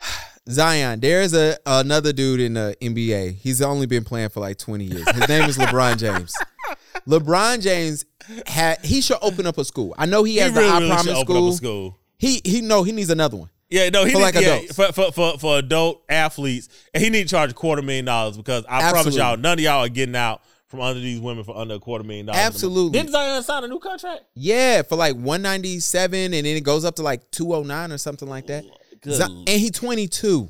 <sighs> Zion, there's a another dude in the NBA. He's only been playing for like 20 years. His name is LeBron James. <laughs> LeBron James had he should open up a school. I know he has he really, the I really Promise school. a school. He he no, he needs another one. Yeah, no, he For need, like yeah, for, for for for adult athletes, and he need to charge a quarter million dollars because I promise y'all, none of y'all are getting out from under these women for under a quarter million dollars. Absolutely. Didn't Zion sign a new contract? Yeah, for like 197 and then it goes up to like 209 or something like that. Good Zi- and he 22.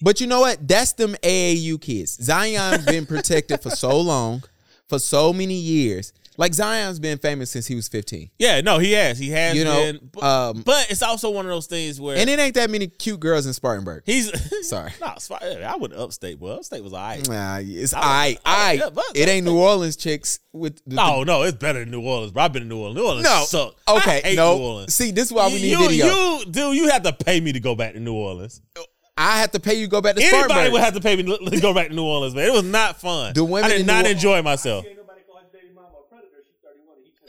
But you know what? That's them AAU kids. Zion's been protected for so long, for so many years. Like Zion's been famous since he was 15. Yeah, no, he has. He has You know, been. But, um, but it's also one of those things where And it ain't that many cute girls in Spartanburg. he's <laughs> Sorry. No, I went upstate, but upstate was alright. Nah, it's I- I I- I yeah, but- it ain't New Orleans chicks with the, No, no, it's better than New Orleans. Bro, I've been to New Orleans. New Orleans no. suck. Okay, no. See, this is why we need you, video. you, dude, you have to pay me to go back to New Orleans. I have to pay you to go back to Anybody Spartanburg. would have to pay me to go back to New Orleans, man. It was not fun. The women I did not New enjoy myself.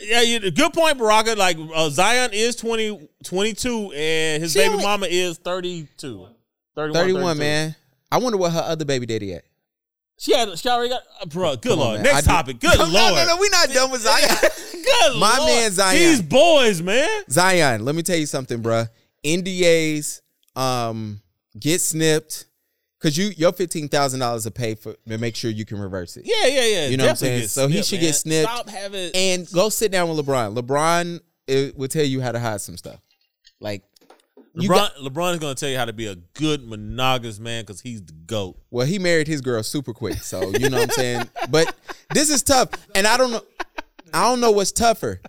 Yeah, you, good point, Baraka. Like uh, Zion is 20, 22, and his She baby only- mama is 32. 31, 31, 32. man. I wonder what her other baby daddy at. She had, she already got, uh, bro. Good Come lord. man. Next I do- topic. Good No, lord. No, no, no, we not done with Zion. <laughs> Good My lord. man Zion. These boys, man. Zion, let me tell you something, bruh. NDAs um get snipped because you your fifteen thousand dollars to pay for to make sure you can reverse it. Yeah, yeah, yeah. You know what I'm saying? So he should man. get snipped. Stop having And go sit down with LeBron. LeBron it will tell you how to hide some stuff. Like LeBron. got- LeBron is going to tell you how to be a good monogamous man because he's the goat. well, he married his girl super quick, so you know what I'm saying. But this is tough, and I don't know. I don't know what's tougher.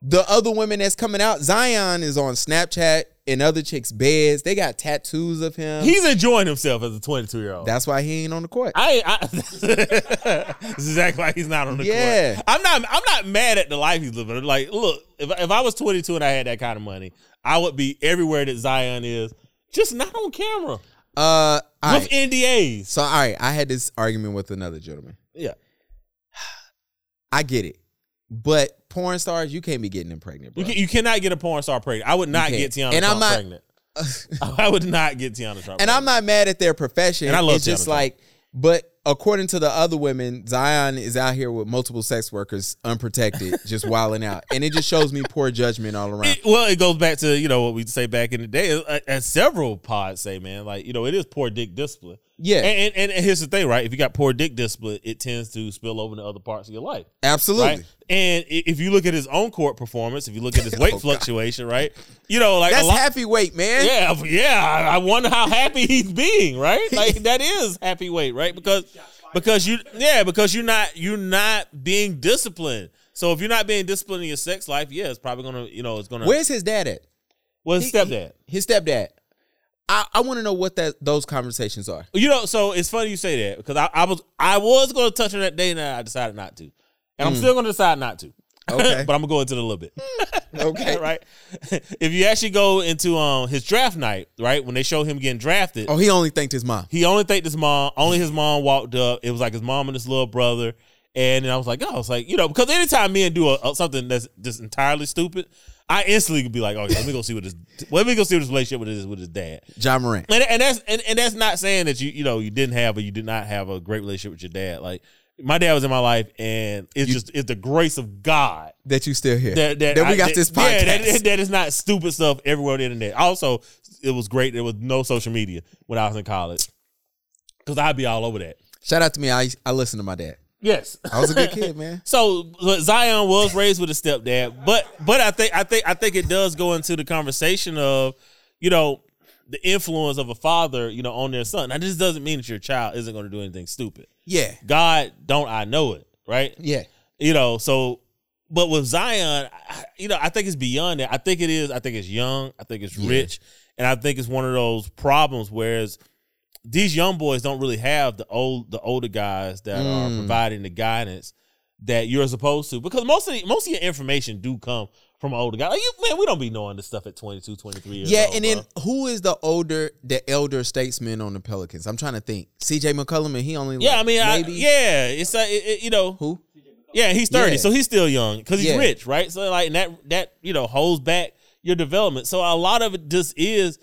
The other women that's coming out, Zion is on Snapchat and other chicks' beds. They got tattoos of him. He's enjoying himself as a 22 year old. That's why he ain't on the court. I, I <laughs> this is exactly why he's not on the Yeah. court. I'm not I'm not mad at the life he's living. Like, look, if if I was 22 and I had that kind of money, I would be everywhere that Zion is, just not on camera Uh, with right. NDAs. So all right, I had this argument with another gentleman. Yeah. I get it. But porn stars, you can't be getting them pregnant, bro. You, can, you cannot get a porn star pregnant. I would not get Teanna And I'm not- pregnant. <laughs> I would not get Teanna Trump. and I'm not mad at their profession. And I love it's just Teanna like, but according to the other women, Zion is out here with multiple sex workers, unprotected, <laughs> just wilding out, and it just shows me poor judgment all around. It- well, it goes back to you know what we say back in the day, uh, as several pods say, man. Like you know, it is poor dick discipline. Yeah. and, and, and here's the thing, right? If you got poor dick discipline, it tends to spill over into other parts of your life, Absolutely. right? And if you look at his own court performance, if you look at his <laughs> weight Oh, God. fluctuation, right? You know, like That's lot, happy weight, man. yeah, yeah. I wonder how happy he's being, right? <laughs> Like that is happy weight, right? Because because you yeah, because you're not you're not being disciplined. So if you're not being disciplined in your sex life, yeah, it's probably gonna you know it's gonna. Where's his dad at? well, his He- stepdad. His stepdad. I, I want to know what that those conversations are. You know, so it's funny you say that because I, I was I was going to touch on that day and I decided not to, and I'm still going to decide not to. <laughs> Okay. but I'm gonna go into it a little bit. <laughs> Okay. <laughs> right. If you actually go into um his draft night, right when they show him getting drafted, Oh, he only thanked his mom. he only thanked his mom. Only his mom walked up. It was like his mom and his little brother. And then I was like, oh, I was like, you know, because anytime men do a, a- something that's just entirely stupid, I instantly could be like, yeah, let me go see what this, let me go see what his relationship with his with his dad. John Morant. And, and that's and, and that's not saying that you you know you didn't have or you did not have a great relationship with your dad. Like my dad was in my life, and it's just it's the grace of God That you still here. that that, we I- got this podcast. Yeah, that, that is not stupid stuff everywhere on the internet. Also, it was great. There was no social media when I was in college because I'd be all over that. Shout out to me. I I listen to my dad. Yes, I was a good kid, <laughs> man. So but Zion was raised with a stepdad, but but I think I think I think it does go into the conversation of you know the influence of a father you know on their son. Now this doesn't mean that your child isn't going to do anything stupid. Yeah. God don't I know it right? Yeah. You know so. But with Zion, I- you know, I think it's beyond that. I think it is. I think it's young. I think it's Yeah. rich, and I think it's one of those problems. Whereas these young boys don't really have the old, the older guys that are Mm. providing the guidance that you're supposed to. Because most of the, most of your information do come from older guys. Like, you, man, we don't be knowing this stuff at 22, 23 years Yeah, old, and then bro. who is the older, the elder statesman on the Pelicans? I'm trying to think. C.J. McCollum, and he only yeah, like, I mean, I, yeah, it's like it, it- you know, who? Yeah, he's thirty, Yeah. so he's still young because he's Yeah. rich, right? So like and that that you know holds back your development. So a lot of it just is.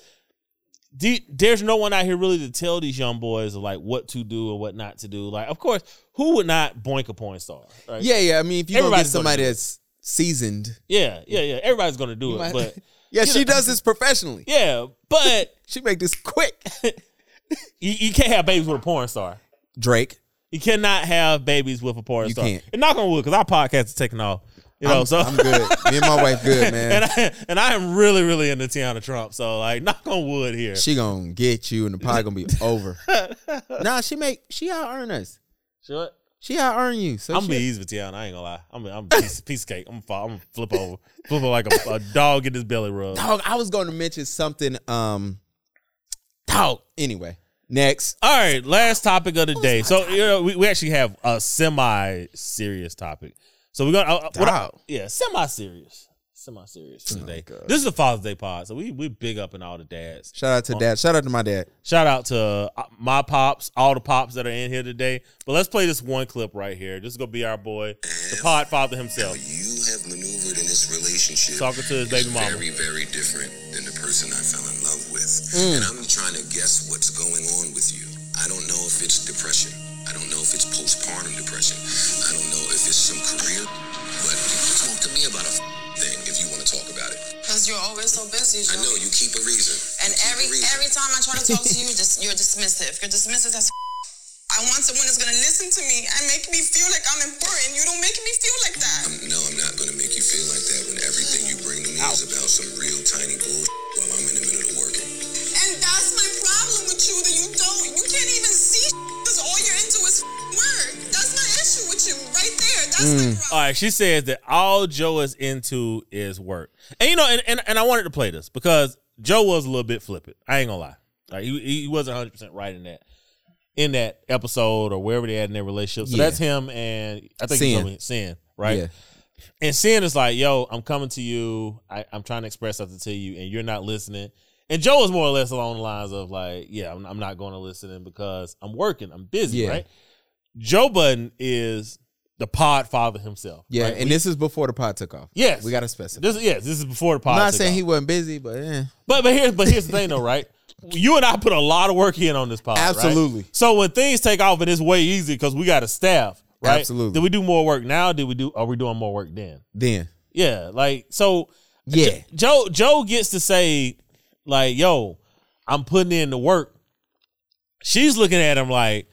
The- There's no one out here really to tell these young boys like what to do and what not to do. Like, of course, who would not boink a porn star? Right? Yeah, yeah. I mean, if you gonna get somebody that's seasoned, yeah, yeah, yeah. Everybody's gonna do you it, might- but <laughs> yeah, she know- does this professionally. <laughs> yeah, but <laughs> She make this quick. you, you can't have babies with a porn star. Drake. You cannot have babies with a porn You star. can't. And knock on wood, because our podcast is taking off. You know, I'm, so I'm good. <laughs> Me and my wife good, man. and I and I am really really into Teanna Trump. So like, knock on wood here. she gonna get you, and the pie gonna be over. <laughs> nah, she make she out earn us. Sure. She out earn you. So I'm gonna be easy with Teanna. I ain't gonna lie. I'm I'm a piece, piece of cake. I'm gonna fall, I'm gonna flip over, flip over like a, a dog in his belly rubbed. Dog, I was going to mention something. Um, dog. Anyway, next. All right, last topic of the day. So you know, we, we actually have a semi serious topic. So we're gonna uh, what I- Dog. yeah, semi serious, semi serious for today. God. this is a Father's Day pod, so we we big up in all the dads. Shout out to dad. Shout out to my dad. Shout out to uh, my pops, all the pops that are in here today. But let's play this one clip right here. This is gonna be our boy, the pod father himself. you have maneuvered in this relationship Talking to his baby is mama. very, very different than the person I fell in love with. Mm. And I'm trying to guess what's going on with you. I don't know if it's depression. I don't know if it's postpartum depression. I don't know if it's some career. But talk to me about a thing if you want to talk about it. Because you're always so busy, I know you keep a reason. And You keep a every reason. every time I try to talk to you, <laughs> just you're dismissive. You're dismissive as I want someone that's gonna listen to me and make me feel like I'm important. You don't make me feel like that. I'm, no, I'm not going to make you feel like that when everything you bring to me is about some real tiny bullshit while I'm in the middle of working. And that's my problem with you that you don't you can't even see because all you're into is work. That's my issue with you right there. That's my hmm. problem. All right, she says that all Joe is into is work. And you know, and, and, and I wanted to play this because Joe was a little bit flippant. I ain't gonna lie. Like, he, he wasn't 100% right in that in that episode or wherever they had in their relationship. So Yeah. that's him and I think Cyn. you told me Cyn, right? Yeah. And Cyn is like, yo, I'm coming to you. I, I'm trying to express something to you, and you're not listening. And Joe is more or less along the lines of like, yeah, I'm, I'm not going to listen because I'm working, I'm busy, Yeah. right? Joe Budden is the pod father himself. Yeah, right? and We- this is before the pod took off. Yes. we got to specify. this yes, this is before the pod. I'm not saying off. he wasn't busy, but eh. But but here's but here's the thing though, <laughs> right? You and I put a lot of work in on this pod. right? Absolutely. So when things take off, and it's way easy because we got a staff, right? Absolutely. Did we do more work now? Did we do? Are we doing more work then? then Yeah. Like so. Yeah. Joe Joe gets to say like, "Yo, I'm putting in the work." She's looking at him like,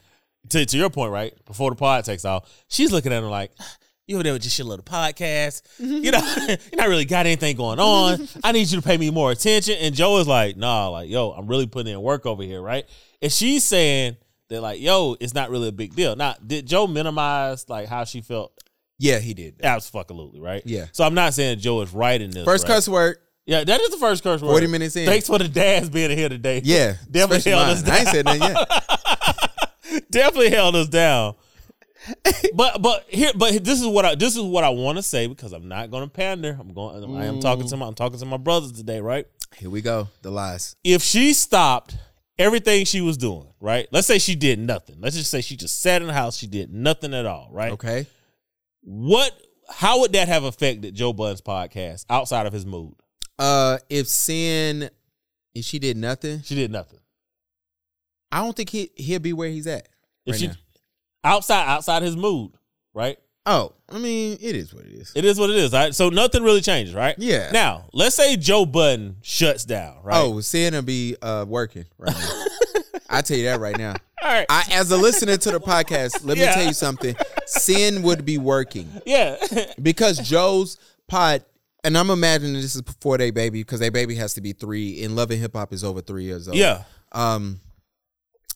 to, to your point, right? Before the pod takes off, she's looking at him like, <sighs> "You over there with just your little podcast? You know, <laughs> you're not really got anything going on. I need you to pay me more attention." And Joe is like, "Nah, like, yo, I'm really putting in work over here, right?" And she's saying that like, "Yo, it's not really a big deal." Now, did Joe minimize like how she felt? yeah, he did. Absolutely, right? Yeah. So I'm not saying Joe is right in this. First right? cuss word. Yeah, that is the first curse word. 40 minutes in. Thanks for the dads being here today. Yeah, <laughs> definitely held mine. us I ain't down. said nothing yet. <laughs> definitely held us down. but but here but this is what I this is what I want to say because I'm not going to pander. I'm going. I am talking to my I'm talking to my brothers today, right? Here we go. The lies. If she stopped everything she was doing, right? Let's say she did nothing. Let's just say she just sat in the house. She did nothing at all, right? Okay. What? How would that have affected Joe Budden's podcast outside of his mood? Uh, if Cyn, if she did nothing, She did nothing. I don't think he he'll be where he's at. If right she now. outside outside his mood, right? Oh, I mean, it is what it is. It is what it is, right? So nothing really changes, right? Yeah. Now, let's say Joe Budden shuts down, right? Oh, Cyn will be uh working right now. <laughs> I tell you that right now. all right. I, as a listener to the podcast, let me Yeah. tell you something. Cyn would be working yeah. <laughs> because Joe's pod, and I'm imagining this is before they baby because they baby has to be three, and Love and Hip Hop is over three years old. yeah. um,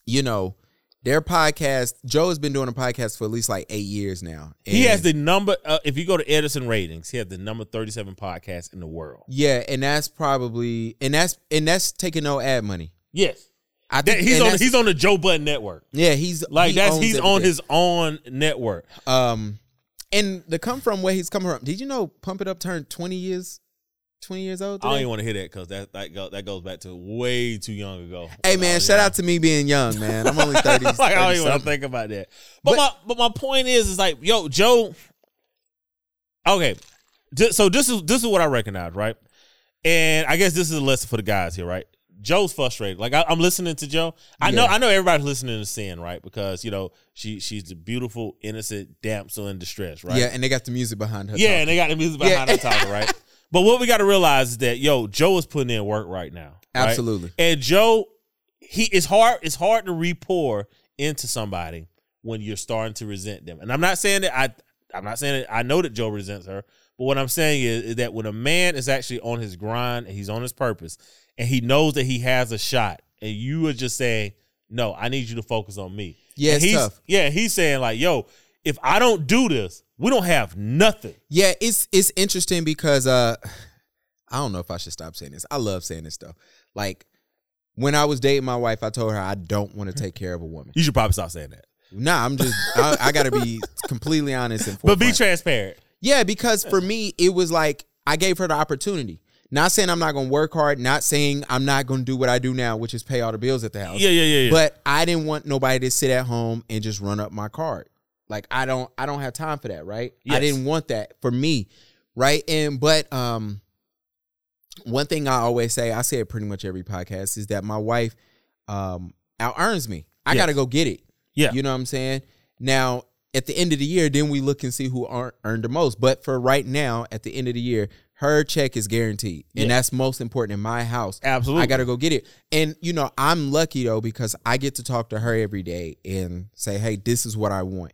you know, their podcast. Joe has been doing a podcast for at least like eight years now. He has the number uh, if you go to Edison ratings, he has the number 37 podcast in the world. yeah, and that's probably and that's and that's taking no ad money. Yes. I That, think he's on he's on the Joe Budden network. yeah he's Like he that's he's on his own network. um, and the come from where he's coming from. Did you know Pump It Up turned twenty years, twenty years old? I don't even want to hear that because that that, go, that goes back to way too young ago. Hey man, shout out to me being young, man. I'm only <laughs> thirty. like I don't even want to think about that. But, But- my but my point is is like yo Joe. Okay, so this is this is what I recognize, right? And I guess this is a lesson for the guys here, right? Joe's frustrated. Like I, I'm listening to Joe. I know I know everybody's listening to Cyn, right? Because you know she she's a beautiful innocent damsel in distress, right? Yeah, and they got the music behind her. Yeah, talking. and they got the music Yeah. behind the talking, right? <laughs> But what we got to realize is that yo, Joe is putting in work right now. right? Absolutely. And Joe, he it's hard. It's hard to re-pour into somebody when you're starting to resent them. And I'm not saying that I. I'm not saying that I know that Joe resents her. But what I'm saying is, is that when a man is actually on his grind and he's on his purpose, and he knows that he has a shot, and you are just saying, "No, I need you to focus on me." Yeah, And it's he's, tough. Yeah, he's saying like, "Yo, if I don't do this, we don't have nothing." Yeah, it's it's interesting because uh <sighs> I don't know if I should stop saying this. I love saying this stuff. Like when I was dating my wife, I told her I don't want to take care of a woman. You should probably stop saying that. Nah, I'm just I, I got to be <laughs> completely honest and But be transparent. Yeah, because for me it was like I gave her the opportunity. Not saying I'm not going to work hard, not saying I'm not going to do what I do now, which is pay all the bills at the house. Yeah, yeah, yeah, yeah. But I didn't want nobody to sit at home and just run up my card. Like I don't I don't have time for that, right? Yes. I didn't want that for me, right? And but um one thing I always say, I say it pretty much every podcast, is that my wife um out earns me. I Yes. gotta go get it. Yeah. You know what I'm saying? Now, at the end of the year, then we look and see who earn, earned the most. But for right now, at the end of the year, her check is guaranteed. Yeah. And that's most important in my house. Absolutely. I got to go get it. And, you know, I'm lucky though, because I get to talk to her every day and say, hey, this is what I want.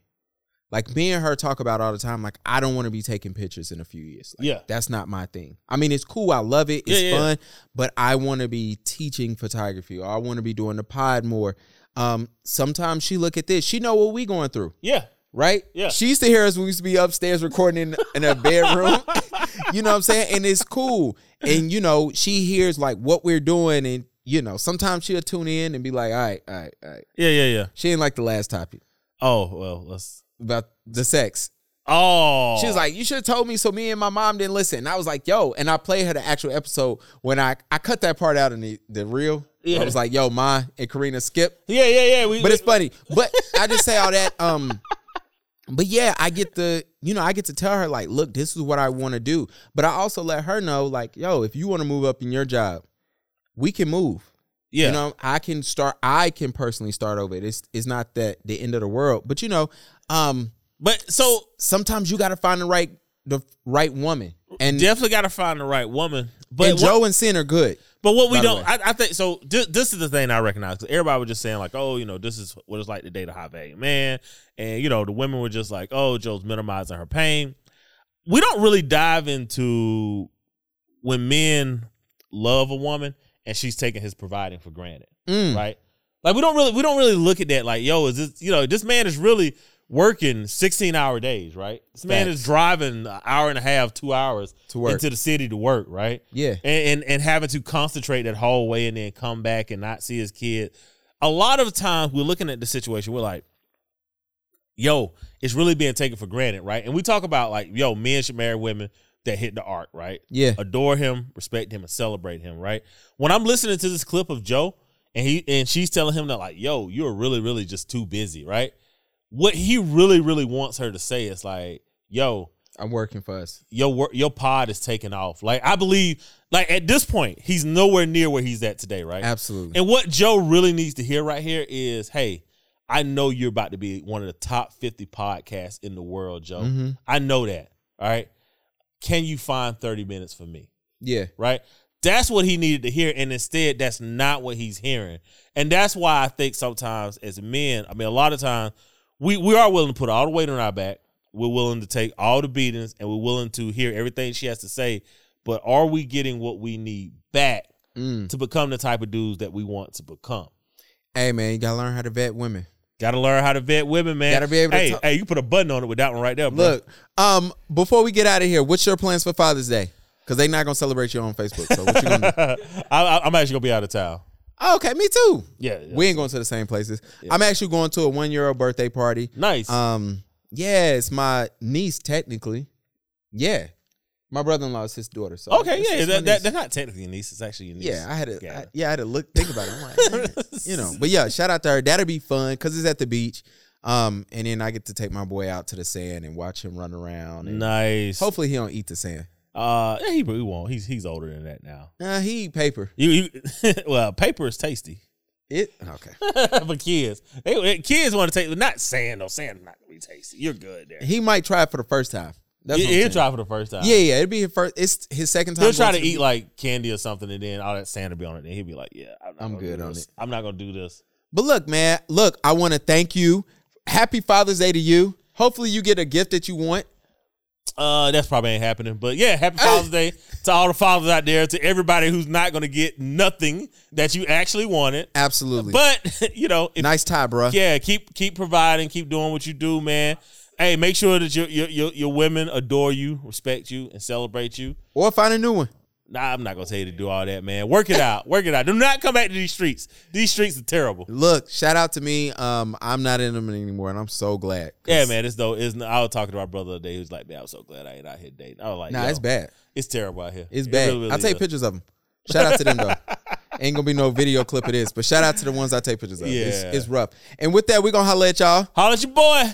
Like me and her talk about all the time, like, I don't want to be taking pictures in a few years. Like, Yeah. That's not my thing. I mean, it's cool. I love it. It's Yeah, yeah. fun. But I want to be teaching photography or I want to be doing the pod more. Um, sometimes she look at this. She know what we going through Yeah. Right? Yeah. She used to hear us when we used to be upstairs recording in, in her bedroom. <laughs> you know what I'm saying? And it's cool. And you know, she hears like what we're doing, and you know, sometimes she'll tune in and be like, all right, all right, all right. Yeah, yeah, yeah. She didn't like the last topic Oh, well, let's. about the sex. Oh. She was like, you should have told me so me and my mom didn't listen. And I was like, yo, and I played her the actual episode when I I cut that part out in the, the real. Yeah. I was like, yo, Ma and Karina skip. yeah, yeah, yeah. We, But it's funny. But I just say all that. Um, But yeah, I get the, you know, I get to tell her like, look, this is what I want to do. But I also let her know like, yo, if you want to move up in your job, we can move. Yeah. You know, I can start. I can personally start over. It's it's not that the end of the world, but you know, um, but so sometimes you got to find the right the right woman, and definitely got to find the right woman. But and what- Joe and Cyn are good. But what we don't. I, I think so. This, this is the thing I recognize because everybody was just saying like, oh, you know, this is what it's like to date a high value man, and you know, the women were just like, oh, Joe's minimizing her pain. We don't really dive into when men love a woman and she's taking his providing for granted, Mm. right? Like we don't really, we don't really look at that like, yo, is this, you know, this man is really working sixteen hour days, right? This man Facts. is driving an hour and a half, two hours To work. into the city to work, right? Yeah. and, and and having to concentrate that whole way and then come back and not see his kid. A lot of times we're looking at the situation, we're like, yo, it's really being taken for granted, right? And we talk about like, yo, men should marry women that hit the arc, right? Yeah. Adore him, respect him, and celebrate him, right? When I'm listening to this clip of Joe and he and she's telling him that, like, yo, you're really, really just too busy, right? What he really, really wants her to say is like, yo, I'm working for us. your wor- your pod is taking off. Like I believe, like at this point, he's nowhere near where he's at today, right? Absolutely. And what Joe really needs to hear right here is, hey, I know you're about to be one of the top 50 podcasts in the world, Joe. Mhm. I know that. All right. Can you find 30 minutes for me? Yeah. Right? That's what he needed to hear. And instead, that's not what he's hearing. And that's why I think sometimes as men, I mean, a lot of times we, we are willing to put all the weight on our back. We're willing to take all the beatings and we're willing to hear everything she has to say. But are we getting what we need back Mm. to become the type of dudes that we want to become? Hey man, you gotta learn how to vet women. Got to learn how to vet women, man. Gotta be able to Hey, talk- hey, you put a button on it with that one right there, bro. Look, um, before we get out of here, what's your plans for Father's Day? Because they not gonna celebrate you on Facebook. So what you gonna do? <laughs> I, I'm actually gonna be out of town. Oh, okay, me too. Yeah, yeah. We ain't going to the same places. I'm actually going to a one year old birthday party. Nice. Um, yeah, it's my niece technically. Yeah, my brother in law is his daughter. So okay, it's- yeah, it's that, that, that's not technically your niece. It's actually your niece. Yeah, I had to. Yeah. I, yeah, I had to look think about it. I'm like, <laughs> you know, but yeah, shout out to her. That'll be fun because it's at the beach. Um, and then I get to take my boy out to the sand and watch him run around. And nice. Hopefully he don't eat the sand. Uh, yeah, he, he won't. He's he's older than that now. Uh, he eat paper. You, you <laughs> well, paper is tasty It okay. <laughs> for kids. They, kids want to take not sand. No sand not gonna be tasty. You're good there. He might try it for the first time. That's he'll try for the first time. Yeah, yeah, it'd be his first. It's his second time. He'll try to eat like candy or something, and then all that sand will be on it. And he'll be like, "Yeah, I'm, I'm good on this. it. I'm not gonna do this." But look, man, look, I want to thank you. Happy Father's Day to you. Hopefully, you get a gift that you want. Uh, that's probably ain't happening. But yeah, happy Father's Day to all the fathers out there, to everybody who's not gonna get nothing that you actually wanted. Absolutely. But <laughs> you know, if, nice tie, bro. yeah, keep keep providing, keep doing what you do, man. Hey, make sure that your your your, your women adore you, respect you, and celebrate you. Or find a new one. Nah, I'm not gonna tell you to do all that, man. Work it out, work it out. Do not come back to these streets. These streets are terrible. Look, shout out to me. Um, I'm not in them anymore, and I'm so glad. Yeah, man. It's though. It's, I was talking to my brother the other day. He was like, "Man, I'm so glad I ain't out here dating." I was like, Nah, it's bad. It's terrible out here. It's It bad. really, really I'll take is. pictures of them. Shout out to them though. <laughs> Ain't gonna be no video clip of this, but shout out to the ones I take pictures of. Yeah. it's rough. And with that, we're gonna holla at y'all. Holla at your boy.